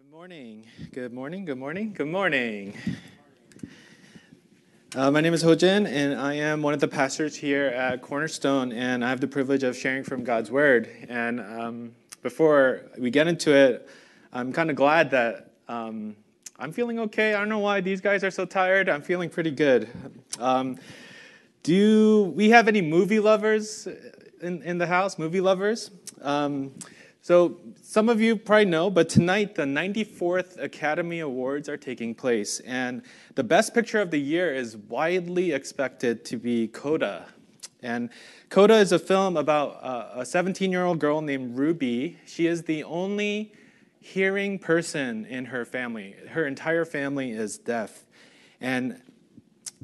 Good morning. Good morning. Good morning. Good morning. Uh, my name is Hojin, and I am one of the pastors here at Cornerstone, and I have the privilege of sharing from God's Word. And um, before we get into it, I'm kind of glad that um, I'm feeling okay. I don't know why these guys are so tired. I'm feeling pretty good. Um, do we have any movie lovers in, in the house? Movie lovers? So, some of you probably know, but tonight the 94th Academy Awards are taking place, and the best picture of the year is widely expected to be Coda. And Coda is a film about uh, a 17 year old girl named Ruby. She is the only hearing person in her family, her entire family is deaf. And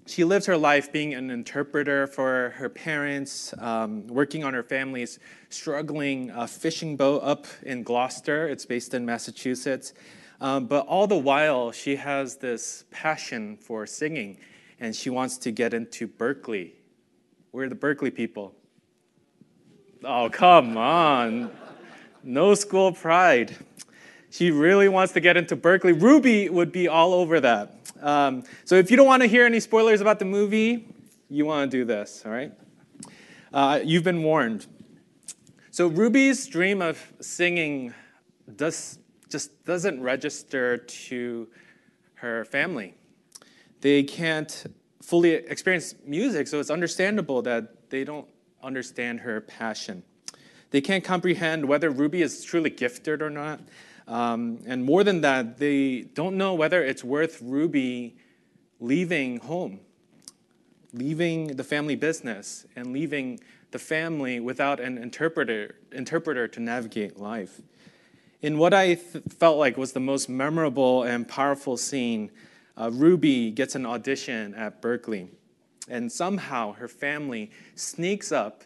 she lives her life being an interpreter for her parents, um, working on her family's struggling uh, fishing boat up in Gloucester. It's based in Massachusetts. Um, but all the while, she has this passion for singing, and she wants to get into Berklee. We're the Berklee people. Oh, come on. No school pride. She really wants to get into Berklee. Ruby would be all over that. Um, so if you don't want to hear any spoilers about the movie, you want to do this, all right? Uh, you've been warned. So Ruby's dream of singing does, just doesn't register to her family. They can't fully experience music, so it's understandable that they don't understand her passion. They can't comprehend whether Ruby is truly gifted or not. Um, and more than that, they don't know whether it's worth Ruby leaving home, leaving the family business, and leaving the family without an interpreter, interpreter to navigate life. In what I th- felt like was the most memorable and powerful scene, uh, Ruby gets an audition at Berklee, And somehow her family sneaks up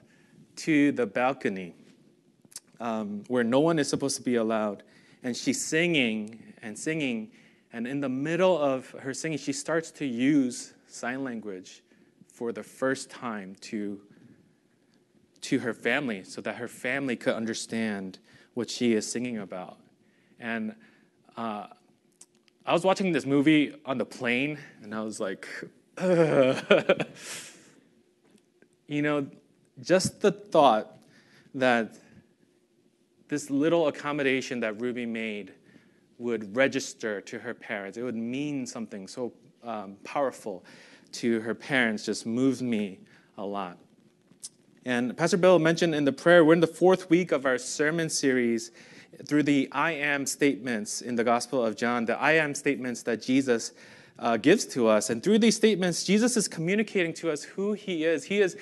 to the balcony um, where no one is supposed to be allowed and she's singing and singing. And in the middle of her singing, she starts to use sign language for the first time to, to her family so that her family could understand what she is singing about. And uh, I was watching this movie on the plane, and I was like, you know, just the thought that this little accommodation that Ruby made would register to her parents. It would mean something so um, powerful to her parents, just moved me a lot. And Pastor Bill mentioned in the prayer, we're in the fourth week of our sermon series through the I am statements in the Gospel of John, the I am statements that Jesus uh, gives to us. And through these statements, Jesus is communicating to us who he is. He is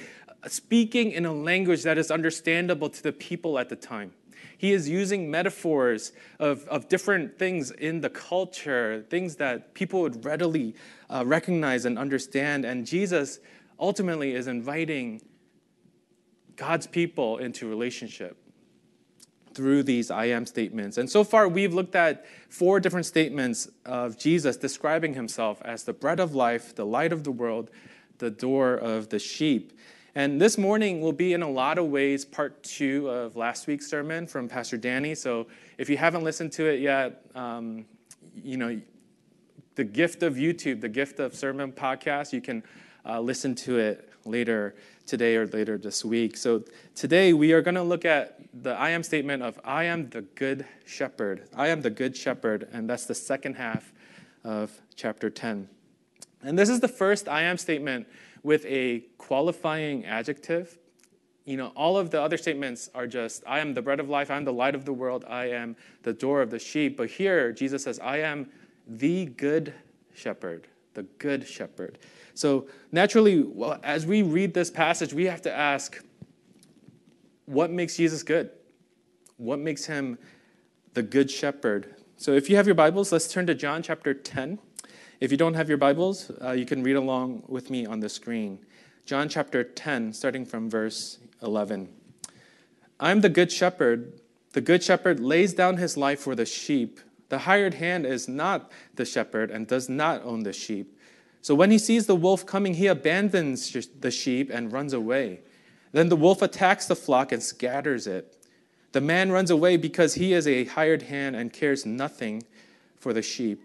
speaking in a language that is understandable to the people at the time. He is using metaphors of, of different things in the culture, things that people would readily uh, recognize and understand. And Jesus ultimately is inviting God's people into relationship through these I am statements. And so far, we've looked at four different statements of Jesus describing himself as the bread of life, the light of the world, the door of the sheep. And this morning will be, in a lot of ways, part two of last week's sermon from Pastor Danny. So if you haven't listened to it yet, um, you know, the gift of YouTube, the gift of sermon podcast, you can uh, listen to it later today or later this week. So today we are going to look at the I am statement of I am the good shepherd. I am the good shepherd, and that's the second half of chapter 10. And this is the first I am statement with a qualifying adjective. You know, all of the other statements are just, I am the bread of life, I am the light of the world, I am the door of the sheep. But here, Jesus says, I am the good shepherd, the good shepherd. So naturally, well, as we read this passage, we have to ask, what makes Jesus good? What makes him the good shepherd? So if you have your Bibles, let's turn to John chapter 10. If you don't have your Bibles, uh, you can read along with me on the screen. John chapter 10, starting from verse 11. I am the good shepherd. The good shepherd lays down his life for the sheep. The hired hand is not the shepherd and does not own the sheep. So when he sees the wolf coming, he abandons the sheep and runs away. Then the wolf attacks the flock and scatters it. The man runs away because he is a hired hand and cares nothing for the sheep.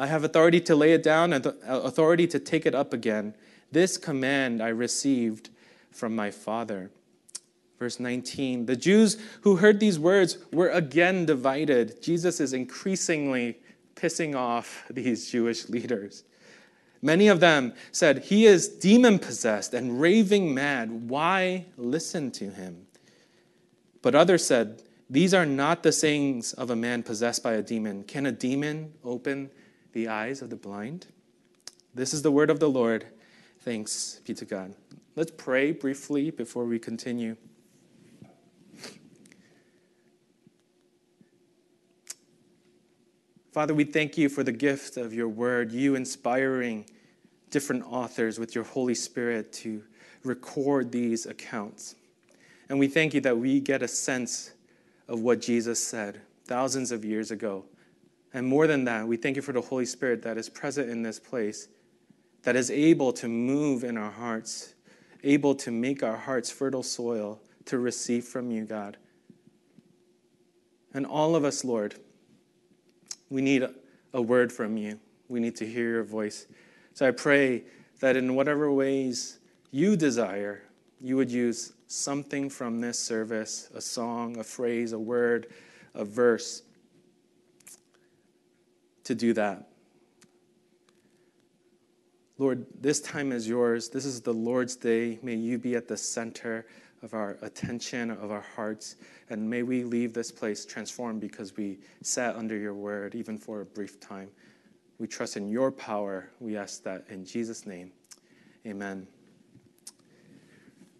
I have authority to lay it down and authority to take it up again. This command I received from my Father. Verse 19 The Jews who heard these words were again divided. Jesus is increasingly pissing off these Jewish leaders. Many of them said, He is demon possessed and raving mad. Why listen to him? But others said, These are not the sayings of a man possessed by a demon. Can a demon open the eyes of the blind? This is the word of the Lord. Thanks be to God. Let's pray briefly before we continue. Father, we thank you for the gift of your word, you inspiring different authors with your Holy Spirit to record these accounts. And we thank you that we get a sense of what Jesus said thousands of years ago. And more than that, we thank you for the Holy Spirit that is present in this place, that is able to move in our hearts, able to make our hearts fertile soil to receive from you, God. And all of us, Lord, we need a word from you. We need to hear your voice. So I pray that in whatever ways you desire, you would use something from this service a song, a phrase, a word, a verse to do that. Lord, this time is yours. This is the Lord's day. May you be at the center of our attention, of our hearts. And may we leave this place transformed because we sat under your word, even for a brief time. We trust in your power. We ask that in Jesus' name. Amen.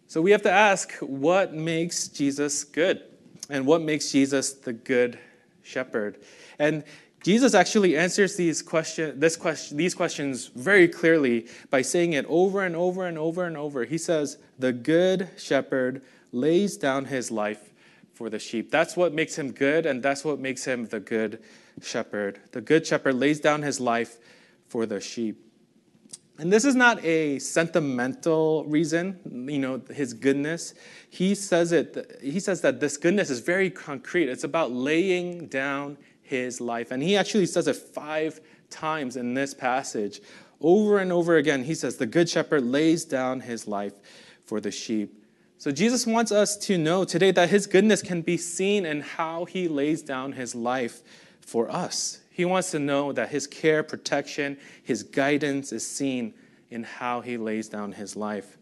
So we have to ask what makes Jesus good? And what makes Jesus the good shepherd? And Jesus actually answers these, question, this question, these questions very clearly by saying it over and over and over and over. He says, The good shepherd lays down his life for the sheep. That's what makes him good, and that's what makes him the good shepherd. The good shepherd lays down his life for the sheep. And this is not a sentimental reason, you know, his goodness. He says it he says that this goodness is very concrete. It's about laying down his life. And he actually says it five times in this passage. Over and over again, he says, The good shepherd lays down his life for the sheep. So Jesus wants us to know today that his goodness can be seen in how he lays down his life for us. He wants to know that his care, protection, his guidance is seen in how he lays down his life.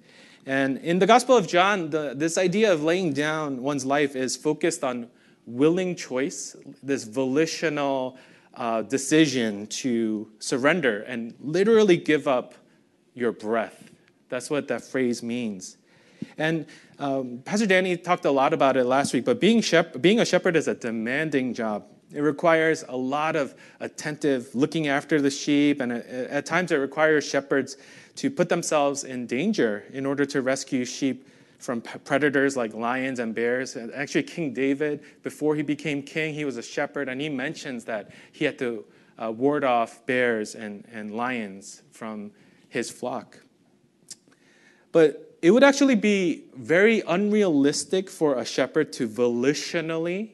And in the Gospel of John, the, this idea of laying down one's life is focused on willing choice, this volitional uh, decision to surrender and literally give up your breath. That's what that phrase means. And um, Pastor Danny talked a lot about it last week, but being, shep- being a shepherd is a demanding job. It requires a lot of attentive looking after the sheep, and at times it requires shepherds to put themselves in danger in order to rescue sheep from predators like lions and bears. And actually, King David, before he became king, he was a shepherd, and he mentions that he had to uh, ward off bears and, and lions from his flock. But it would actually be very unrealistic for a shepherd to volitionally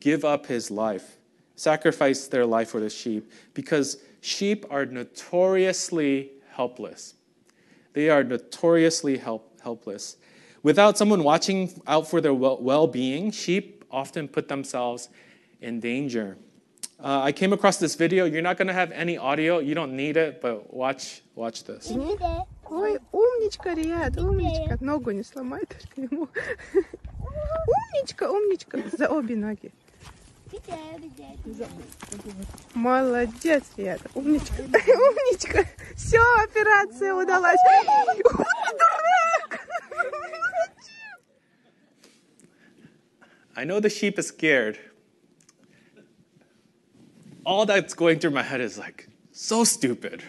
give up his life, sacrifice their life for the sheep, because sheep are notoriously helpless. They are notoriously help, helpless. Without someone watching out for their well being, sheep often put themselves in danger. Uh, I came across this video. You're not going to have any audio. You don't need it, but watch, watch this. Ой, умничка, Риад, умничка. Ногу не сломай только ему. Умничка, умничка. За обе ноги. Молодец, Риад. Умничка. Умничка. Все, операция удалась. Дурак! I know the sheep is scared. all that's going through my head is like, so stupid,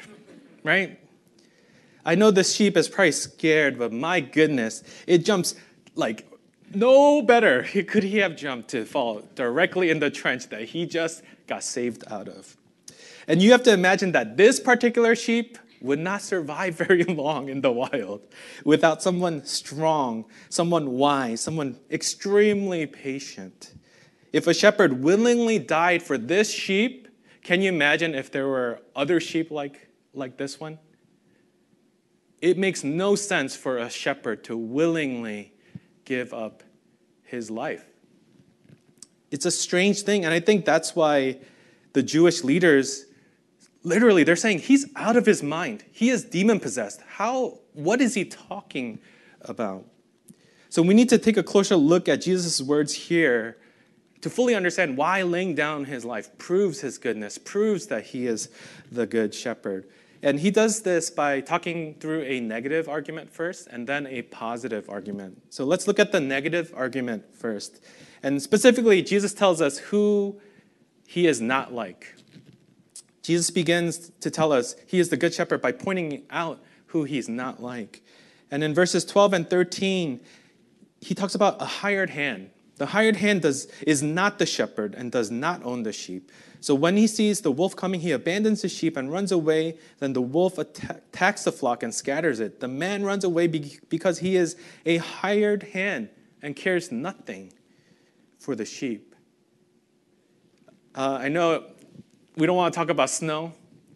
right? I know this sheep is probably scared, but my goodness, it jumps like no better could he have jumped to fall directly in the trench that he just got saved out of. And you have to imagine that this particular sheep would not survive very long in the wild without someone strong, someone wise, someone extremely patient. If a shepherd willingly died for this sheep, can you imagine if there were other sheep like, like this one? It makes no sense for a shepherd to willingly give up his life. It's a strange thing, and I think that's why the Jewish leaders literally they're saying he's out of his mind. He is demon possessed. How what is he talking about? So we need to take a closer look at Jesus' words here to fully understand why laying down his life proves his goodness, proves that he is the good shepherd. And he does this by talking through a negative argument first and then a positive argument. So let's look at the negative argument first. And specifically, Jesus tells us who he is not like. Jesus begins to tell us he is the good shepherd by pointing out who he's not like. And in verses 12 and 13, he talks about a hired hand. The hired hand does, is not the shepherd and does not own the sheep. So when he sees the wolf coming, he abandons the sheep and runs away. Then the wolf attacks the flock and scatters it. The man runs away because he is a hired hand and cares nothing for the sheep. Uh, I know we don't want to talk about snow,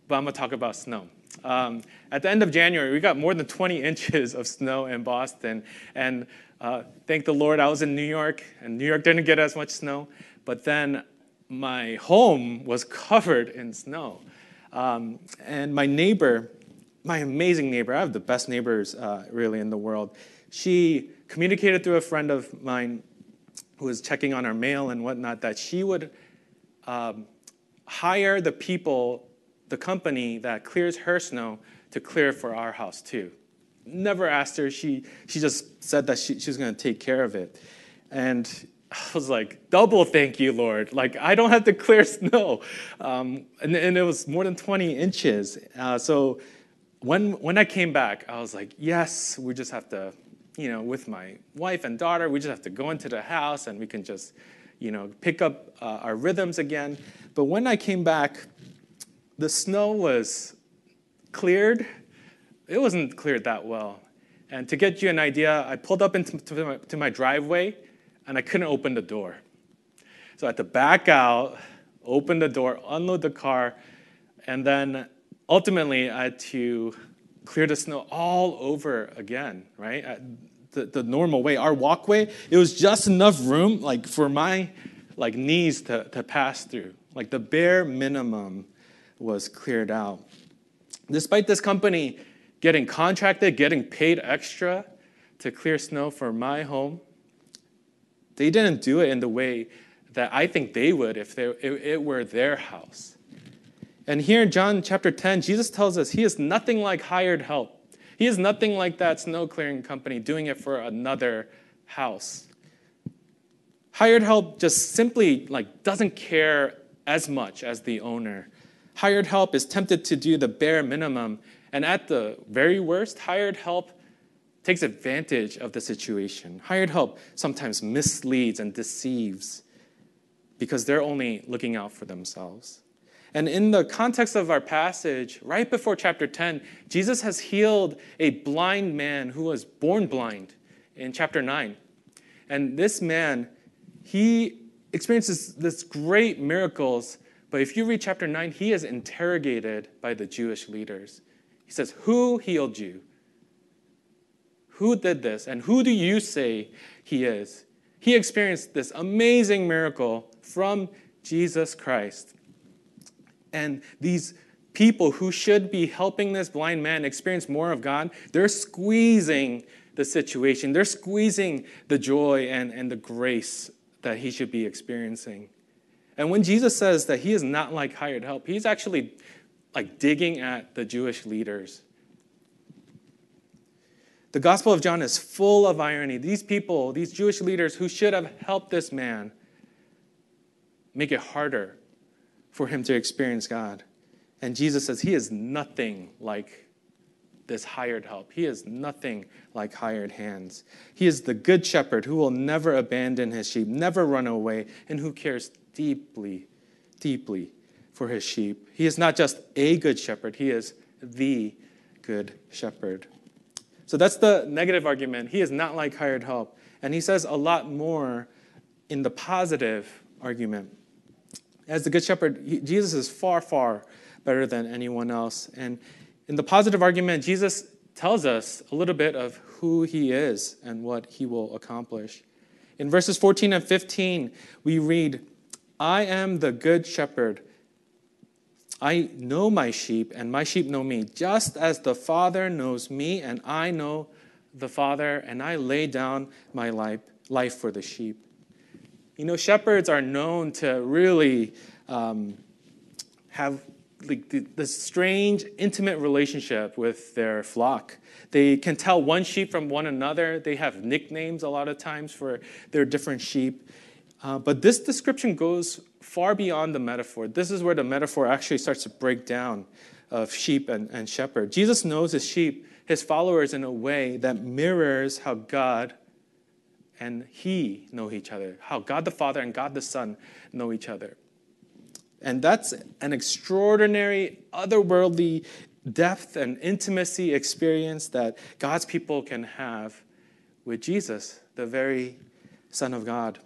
but I'm going to talk about snow. Um, at the end of January, we got more than 20 inches of snow in Boston. And uh, thank the Lord, I was in New York, and New York didn't get as much snow. But then my home was covered in snow. Um, and my neighbor, my amazing neighbor, I have the best neighbors uh, really in the world. She communicated through a friend of mine who was checking on our mail and whatnot that she would um, hire the people, the company that clears her snow to clear for our house too. Never asked her. She, she just said that she, she was going to take care of it. And I was like, double thank you, Lord. Like, I don't have to clear snow. Um, and, and, it was more than 20 inches. Uh, so when, when I came back, I was like, yes, we just have to, you know, with my wife and daughter, we just have to go into the house and we can just, you know, pick up uh, our rhythms again. But when I came back, the snow was cleared. It wasn't cleared that well. And to get you an idea, I pulled up into to my, to my driveway and I couldn't open the door. So I had to back out, open the door, unload the car, and then ultimately I had to clear the snow all over again, right? The, the normal way. Our walkway, it was just enough room like for my like knees to, to pass through. Like the bare minimum was cleared out. Despite this company getting contracted, getting paid extra to clear snow for my home, they didn't do it in the way that I think they would if, they, it were their house. And here in John chapter 10, Jesus tells us he is nothing like hired help. He is nothing like that snow clearing company doing it for another house. Hired help just simply like doesn't care as much as the owner. Hired help is tempted to do the bare minimum, and at the very worst, hired help takes advantage of the situation. Hired help sometimes misleads and deceives because they're only looking out for themselves. And in the context of our passage, right before chapter 10, Jesus has healed a blind man who was born blind in chapter 9. And this man, he experiences this great miracles, but if you read chapter 9, he is interrogated by the Jewish leaders. He says, Who healed you? Who did this? And who do you say he is? He experienced this amazing miracle from Jesus Christ. And these people who should be helping this blind man experience more of God, they're squeezing the situation. They're squeezing the joy and, and the grace that he should be experiencing. And when Jesus says that he is not like hired help, he's actually like digging at the Jewish leaders the Gospel of John is full of irony. These people, these Jewish leaders who should have helped this man, make it harder for him to experience God. And Jesus says he is nothing like this hired help. He is nothing like hired hands. He is the good shepherd who will never abandon his sheep, never run away, and who cares deeply, deeply for his sheep. He is not just a good shepherd, he is the good shepherd. So that's the negative argument. He is not like hired help. And he says a lot more in the positive argument. As the good shepherd, Jesus is far, far better than anyone else. And in the positive argument, Jesus tells us a little bit of who he is and what he will accomplish. In verses 14 and 15, we read, I am the good shepherd. I know my sheep, and my sheep know me, just as the Father knows me, and I know the Father, and I lay down my life, life for the sheep. You know, shepherds are known to really um, have like the, the strange, intimate relationship with their flock. They can tell one sheep from one another. They have nicknames a lot of times for their different sheep. Uh, but this description goes far beyond the metaphor. This is where the metaphor actually starts to break down of sheep and, and shepherd. Jesus knows his sheep, his followers, in a way that mirrors how God and he know each other, how God the Father and God the Son know each other. And that's an extraordinary, otherworldly depth and intimacy experience that God's people can have with Jesus, the very Son of God.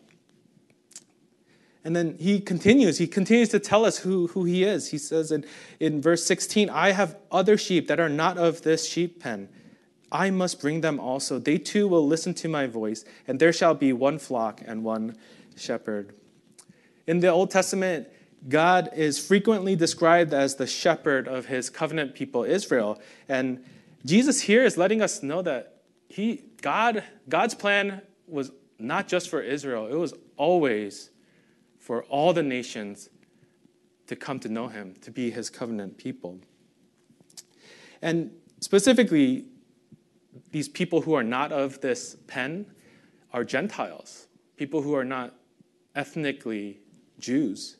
And then he continues, he continues to tell us who, who he is. He says in, in verse 16, I have other sheep that are not of this sheep pen. I must bring them also. They too will listen to my voice, and there shall be one flock and one shepherd. In the Old Testament, God is frequently described as the shepherd of his covenant people, Israel. And Jesus here is letting us know that he, God, God's plan was not just for Israel, it was always for all the nations to come to know him, to be his covenant people. And specifically, these people who are not of this pen are Gentiles, people who are not ethnically Jews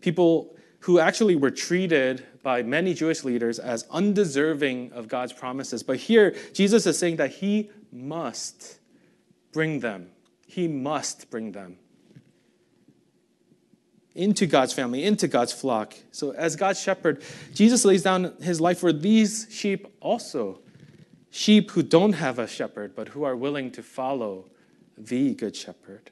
people who actually were treated by many Jewish leaders as undeserving of God's promises. But here, Jesus is saying that he must bring them. He must bring them into God's family, into God's flock. So, as God's shepherd, Jesus lays down his life for these sheep also. Sheep who don't have a shepherd, but who are willing to follow the good shepherd.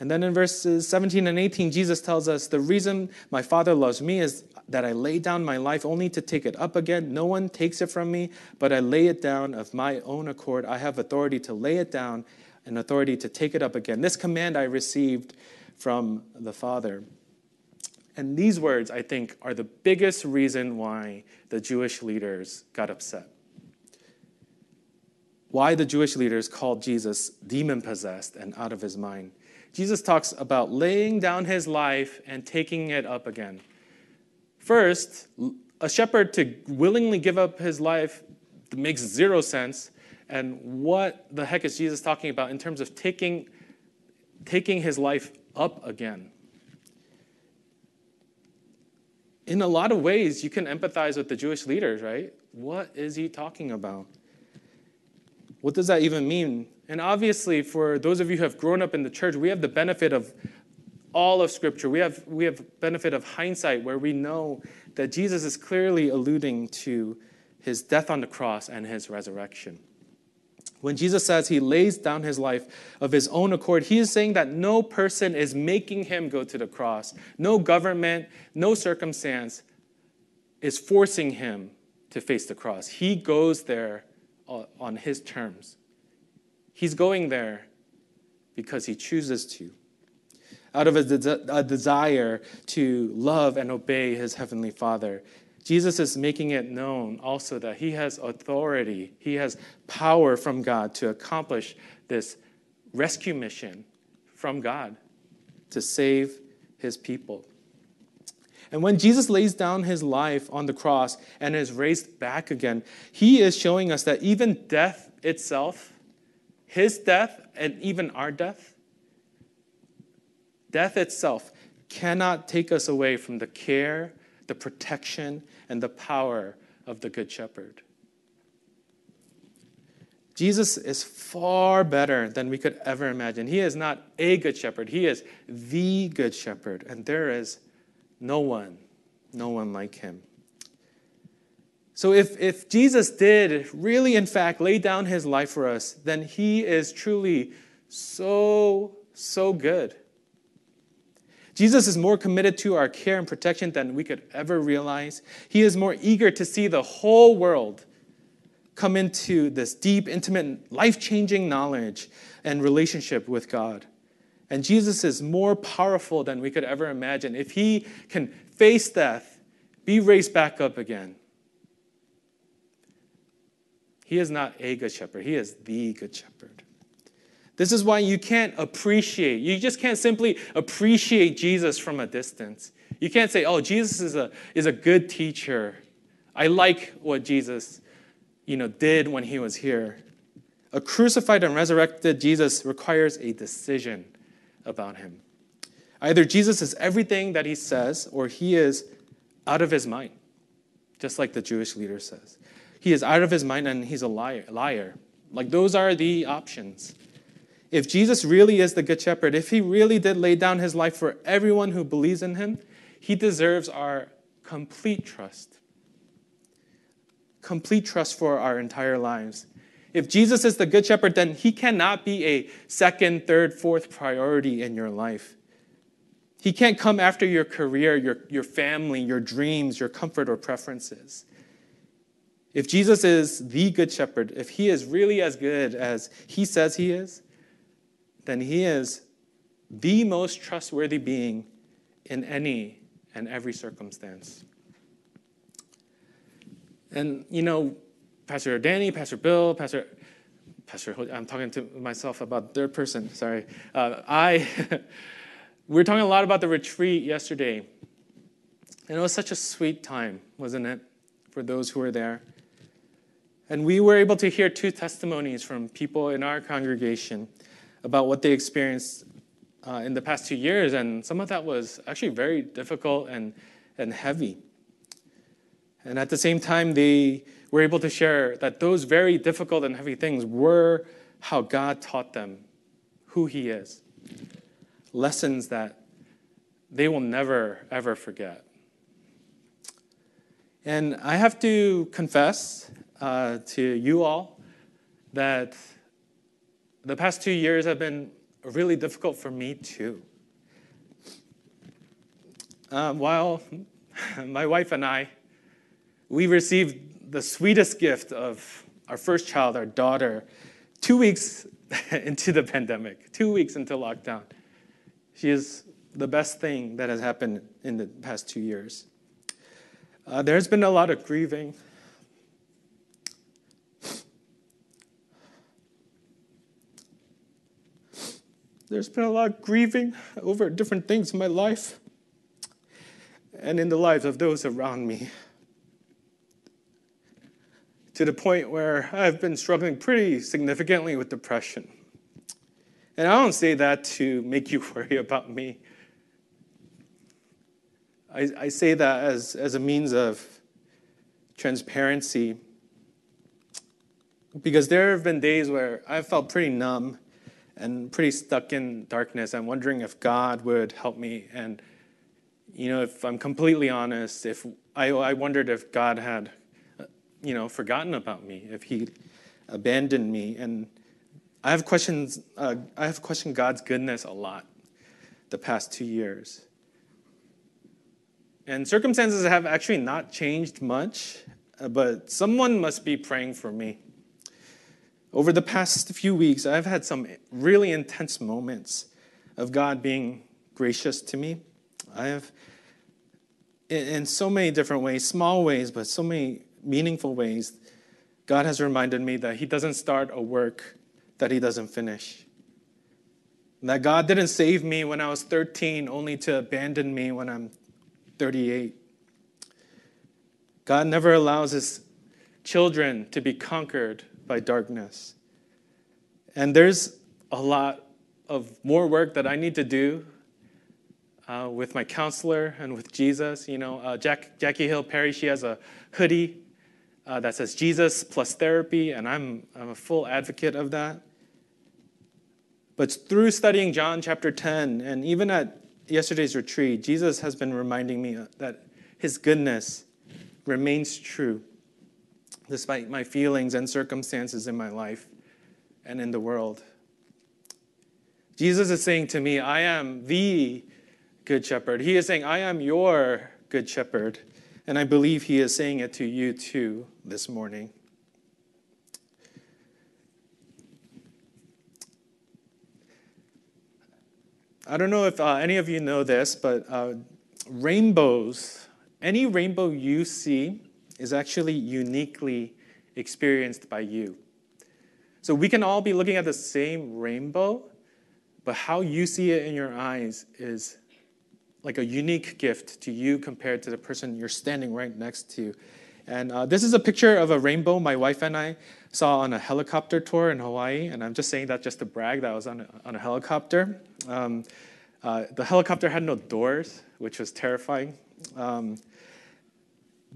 And then in verses 17 and 18, Jesus tells us, The reason my Father loves me is that I lay down my life only to take it up again. No one takes it from me, but I lay it down of my own accord. I have authority to lay it down and authority to take it up again. This command I received from the Father. And these words, I think, are the biggest reason why the Jewish leaders got upset. Why the Jewish leaders called Jesus demon possessed and out of his mind. Jesus talks about laying down his life and taking it up again. First, a shepherd to willingly give up his life makes zero sense. And what the heck is Jesus talking about in terms of taking, taking his life up again? In a lot of ways, you can empathize with the Jewish leaders, right? What is he talking about? What does that even mean? And obviously, for those of you who have grown up in the church, we have the benefit of all of Scripture. We have, we have benefit of hindsight where we know that Jesus is clearly alluding to his death on the cross and his resurrection. When Jesus says he lays down his life of his own accord, he is saying that no person is making him go to the cross. No government, no circumstance is forcing him to face the cross. He goes there on his terms. He's going there because he chooses to. Out of a, de- a, desire to love and obey his heavenly Father. Jesus is making it known also that he has authority, he has power from God to accomplish this rescue mission from God to save his people. And when Jesus lays down his life on the cross and is raised back again, he is showing us that even death itself his death and even our death, death itself cannot take us away from the care, the protection, and the power of the Good Shepherd. Jesus is far better than we could ever imagine. He is not a good shepherd, he is the good shepherd, and there is no one, no one like him. So, if, if Jesus did really, in fact, lay down his life for us, then he is truly so, so good. Jesus is more committed to our care and protection than we could ever realize. He is more eager to see the whole world come into this deep, intimate, life changing knowledge and relationship with God. And Jesus is more powerful than we could ever imagine. If he can face death, be raised back up again, he is not a good shepherd, he is the good shepherd. This is why you can't appreciate, you just can't simply appreciate Jesus from a distance. You can't say, oh, Jesus is a, is a good teacher. I like what Jesus you know, did when he was here. A crucified and resurrected Jesus requires a decision about him. Either Jesus is everything that he says, or he is out of his mind, just like the Jewish leader says. He is out of his mind and he's a liar. liar. Like those are the options. If Jesus really is the Good Shepherd, if he really did lay down his life for everyone who believes in him, he deserves our complete trust complete trust for our entire lives. If Jesus is the Good Shepherd, then he cannot be a second, third, fourth priority in your life. He can't come after your career, your, your family, your dreams, your comfort, or preferences. If Jesus is the Good Shepherd, if he is really as good as he says he is, then he is the most trustworthy being in any and every circumstance. And, you know, Pastor Danny, Pastor Bill, Pastor, Pastor, I'm talking to myself about third person, sorry. Uh, I, we were talking a lot about the retreat yesterday. And it was such a sweet time, wasn't it, for those who were there? And we were able to hear two testimonies from people in our congregation about what they experienced uh, in the past two years. And some of that was actually very difficult and, and heavy. And at the same time, they were able to share that those very difficult and heavy things were how God taught them who He is. Lessons that they will never, ever forget. And I have to confess uh, to you all that the past two years have been really difficult for me too. Uh, while my wife and I we received the sweetest gift of our first child, our daughter, two weeks into the pandemic, two weeks into lockdown. She is the best thing that has happened in the past two years. Uh, there's been a lot of grieving. There's been a lot of grieving over different things in my life and in the lives of those around me to the point where I've been struggling pretty significantly with depression. And I don't say that to make you worry about me. I, I say that as, as a means of transparency. Because there have been days where I felt pretty numb and pretty stuck in darkness. I'm wondering if God would help me. And, you know, if I'm completely honest, if I, I wondered if God had you know, forgotten about me, if he abandoned me. And I have questions, uh, I have questioned God's goodness a lot the past two years. And circumstances have actually not changed much, uh, but someone must be praying for me. Over the past few weeks, I've had some really intense moments of God being gracious to me. I have, in so many different ways, small ways, but so many meaningful ways, God has reminded me that He doesn't start a work that He doesn't finish. And that God didn't save me when I was 13 only to abandon me when I'm 38. God never allows His children to be conquered by darkness. And there's a lot of more work that I need to do. Uh, with my counselor and with Jesus. You know, uh, Jack, Jackie Hill Perry, she has a hoodie uh, that says Jesus plus therapy, and I'm, I'm a full advocate of that. But through studying John chapter 10, and even at yesterday's retreat, Jesus has been reminding me that his goodness remains true despite my feelings and circumstances in my life and in the world. Jesus is saying to me, I am the good shepherd. He is saying, I am your good shepherd. And I believe he is saying it to you too this morning. I don't know if uh, any of you know this, but uh, rainbows, any rainbow you see is actually uniquely experienced by you. So we can all be looking at the same rainbow, but how you see it in your eyes is like a unique gift to you compared to the person you're standing right next to. And uh, this is a picture of a rainbow my wife and I saw on a helicopter tour in Hawaii. And I'm just saying that just to brag that I was on a, on a helicopter. Um, uh, the helicopter had no doors, which was terrifying. Um,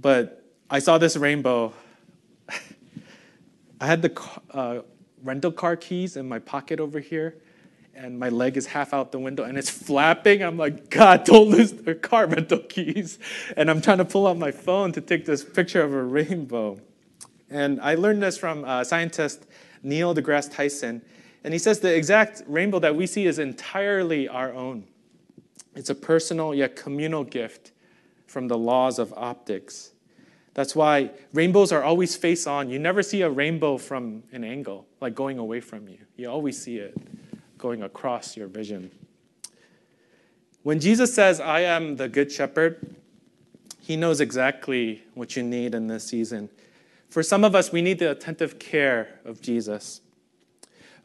but I saw this rainbow. I had the uh, rental car keys in my pocket over here and my leg is half out the window and it's flapping. I'm like, God, don't lose the car rental keys. And I'm trying to pull out my phone to take this picture of a rainbow. And I learned this from uh, scientist Neil deGrasse Tyson. And he says the exact rainbow that we see is entirely our own. It's a personal yet communal gift from the laws of optics. That's why rainbows are always face on. You never see a rainbow from an angle, like going away from you. You always see it going across your vision. When Jesus says, I am the good shepherd, he knows exactly what you need in this season. For some of us, we need the attentive care of Jesus.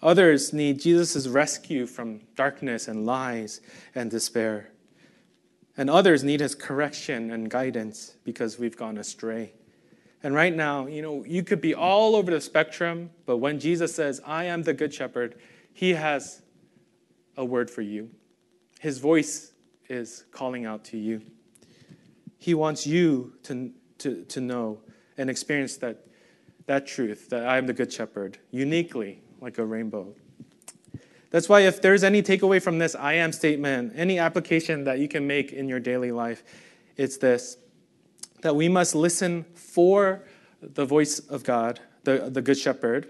Others need Jesus' rescue from darkness and lies and despair. And others need his correction and guidance because we've gone astray. And right now, you know, you could be all over the spectrum, but when Jesus says, I am the good shepherd, he has a word for you. His voice is calling out to you. He wants you to, to, to know and experience that, that truth that I am the good shepherd, uniquely like a rainbow. That's why, if there's any takeaway from this I am statement, any application that you can make in your daily life, it's this that we must listen for the voice of God, the, the good shepherd,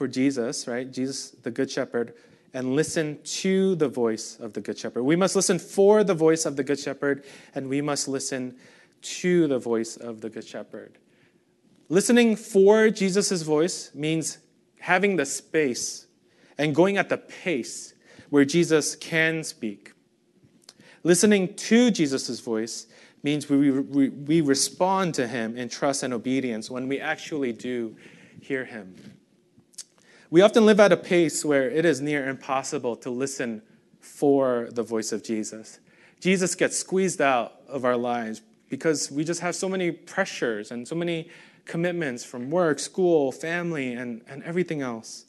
for Jesus, right? Jesus, the Good Shepherd, and listen to the voice of the Good Shepherd. We must listen for the voice of the Good Shepherd, and we must listen to the voice of the Good Shepherd. Listening for Jesus' voice means having the space and going at the pace where Jesus can speak. Listening to Jesus' voice means we, we, we respond to him in trust and obedience when we actually do hear him. We often live at a pace where it is near impossible to listen for the voice of Jesus. Jesus gets squeezed out of our lives because we just have so many pressures and so many commitments from work, school, family, and, and everything else.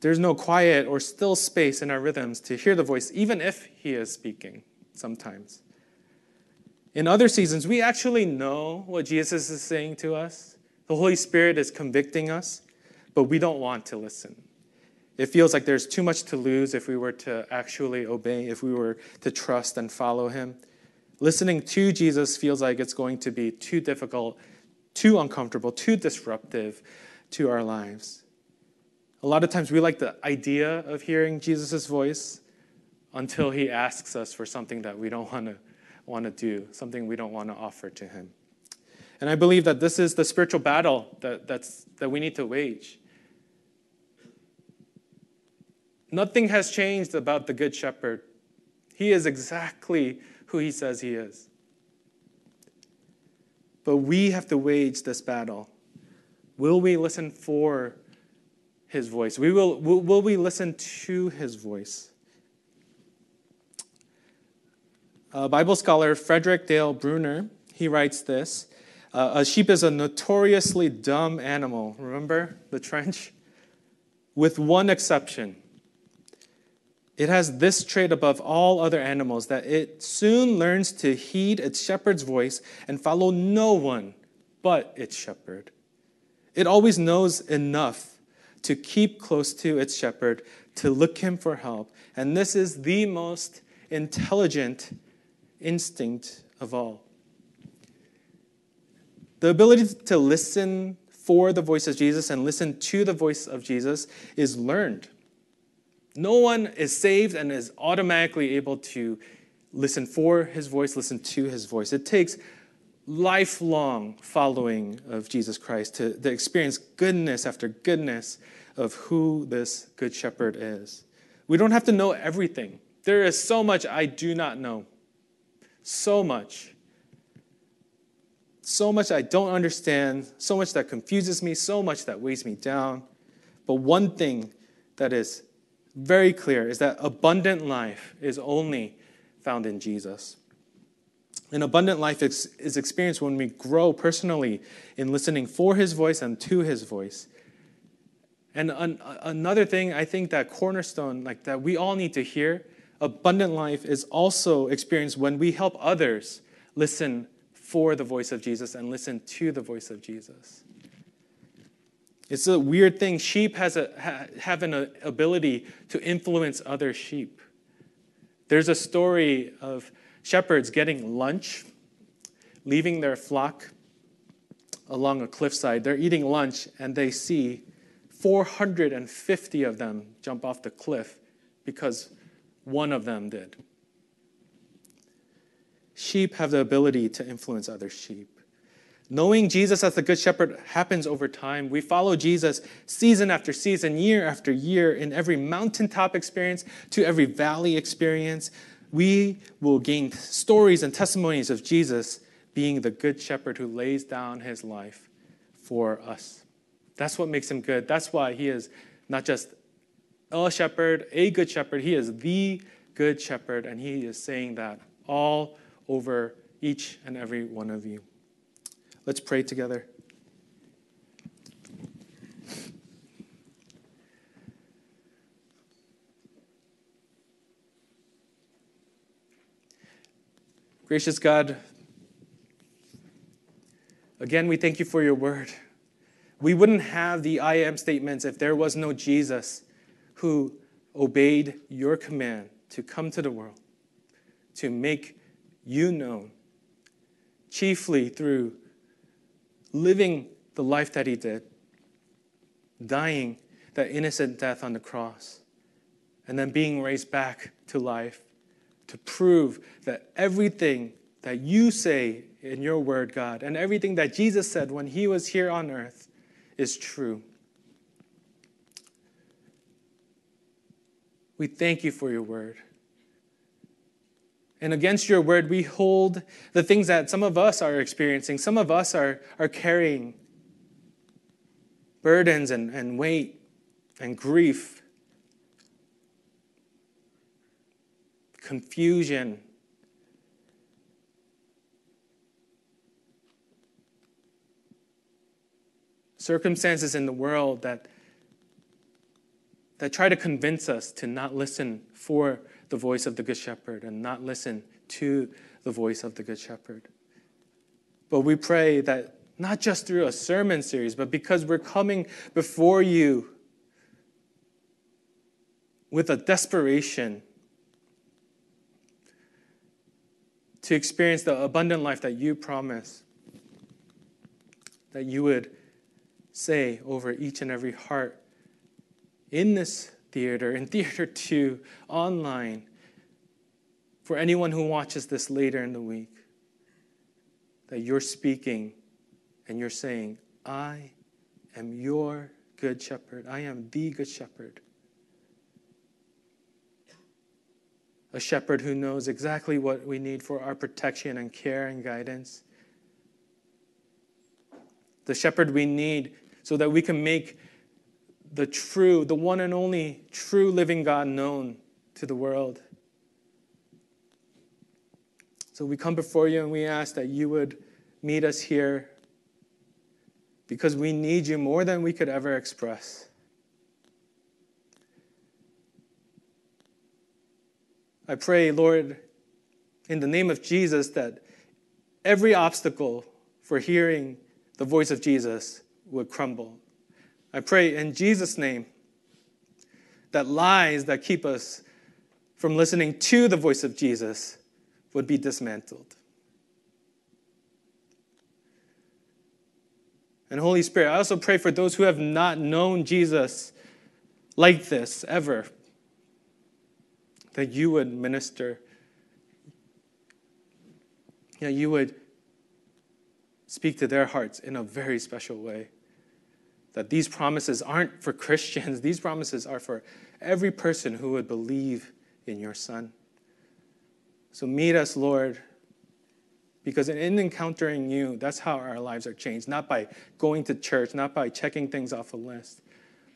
There's no quiet or still space in our rhythms to hear the voice, even if He is speaking sometimes. In other seasons, we actually know what Jesus is saying to us. The Holy Spirit is convicting us but we don't want to listen. It feels like there's too much to lose if we were to actually obey, if we were to trust and follow him. Listening to Jesus feels like it's going to be too difficult, too uncomfortable, too disruptive to our lives. A lot of times we like the idea of hearing Jesus' voice until he asks us for something that we don't want to want to do, something we don't want to offer to him. And I believe that this is the spiritual battle that, that's, that we need to wage. Nothing has changed about the Good Shepherd. He is exactly who he says he is. But we have to wage this battle. Will we listen for his voice? We will, will, we listen to his voice? A Bible scholar, Frederick Dale Bruner, he writes this A sheep is a notoriously dumb animal. Remember the trench? With one exception It has this trait above all other animals that it soon learns to heed its shepherd's voice and follow no one but its shepherd. It always knows enough to keep close to its shepherd, to look him for help. And this is the most intelligent instinct of all. The ability to listen for the voice of Jesus and listen to the voice of Jesus is learned. No one is saved and is automatically able to listen for his voice, listen to his voice. It takes lifelong following of Jesus Christ to, to experience goodness after goodness of who this good shepherd is. We don't have to know everything. There is so much I do not know. So much. So much I don't understand, so much that confuses me, so much that weighs me down. But one thing that is very clear is that abundant life is only found in Jesus. An abundant life is, is experienced when we grow personally in listening for his voice and to his voice. And an, another thing I think that cornerstone, like that we all need to hear, abundant life is also experienced when we help others listen for the voice of Jesus and listen to the voice of Jesus. It's a weird thing. Sheep has a, ha, have an uh, ability to influence other sheep. There's a story of shepherds getting lunch, leaving their flock along a cliffside. They're eating lunch and they see 450 of them jump off the cliff because one of them did. Sheep have the ability to influence other sheep. Knowing Jesus as the Good Shepherd happens over time. We follow Jesus season after season, year after year, in every mountaintop experience to every valley experience. We will gain stories and testimonies of Jesus being the Good Shepherd who lays down his life for us. That's what makes him good. That's why he is not just a shepherd, a good shepherd, he is the Good Shepherd, and he is saying that all over each and every one of you. Let's pray together. Gracious God, again, we thank you for your word. We wouldn't have the I am statements if there was no Jesus who obeyed your command to come to the world, to make you known, chiefly through living the life that he did, dying that innocent death on the cross, and then being raised back to life to prove that everything that you say in your word, God, and everything that Jesus said when he was here on earth is true. We thank you for your word. And against your word, we hold the things that some of us are experiencing, some of us are, are carrying burdens and, and weight and grief, confusion. Circumstances in the world that, that try to convince us to not listen for the voice of the Good Shepherd and not listen to the voice of the Good Shepherd. But we pray that not just through a sermon series, but because we're coming before you with a desperation to experience the abundant life that you promise, that you would say over each and every heart in this theater, in theater two, online, for anyone who watches this later in the week, that you're speaking and you're saying, I am your good shepherd. I am the good shepherd. A shepherd who knows exactly what we need for our protection and care and guidance. The shepherd we need so that we can make the true, the one and only true living God known to the world. So we come before you and we ask that you would meet us here because we need you more than we could ever express. I pray, Lord, in the name of Jesus, that every obstacle for hearing the voice of Jesus would crumble. I pray in Jesus' name that lies that keep us from listening to the voice of Jesus would be dismantled. And Holy Spirit, I also pray for those who have not known Jesus like this ever, that you would minister, that you would speak to their hearts in a very special way. That these promises aren't for Christians, these promises are for every person who would believe in your Son. So meet us, Lord, because in encountering you, that's how our lives are changed. Not by going to church, not by checking things off a list,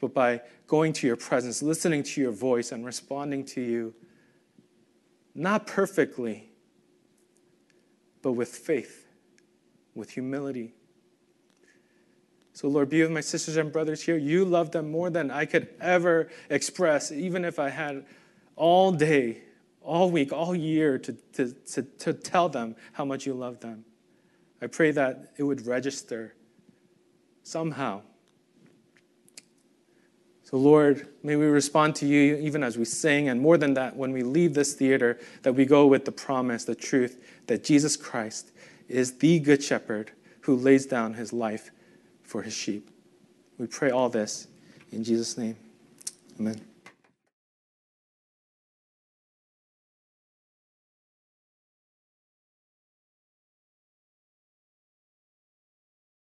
but by going to your presence, listening to your voice, and responding to you, not perfectly, but with faith, with humility. So, Lord, be with my sisters and brothers here. You love them more than I could ever express, even if I had all day all week, all year to, to, to, to tell them how much you love them. I pray that it would register somehow. So, Lord, may we respond to you even as we sing, and more than that, when we leave this theater, that we go with the promise, the truth that Jesus Christ is the Good Shepherd who lays down his life for his sheep. We pray all this in Jesus' name. Amen.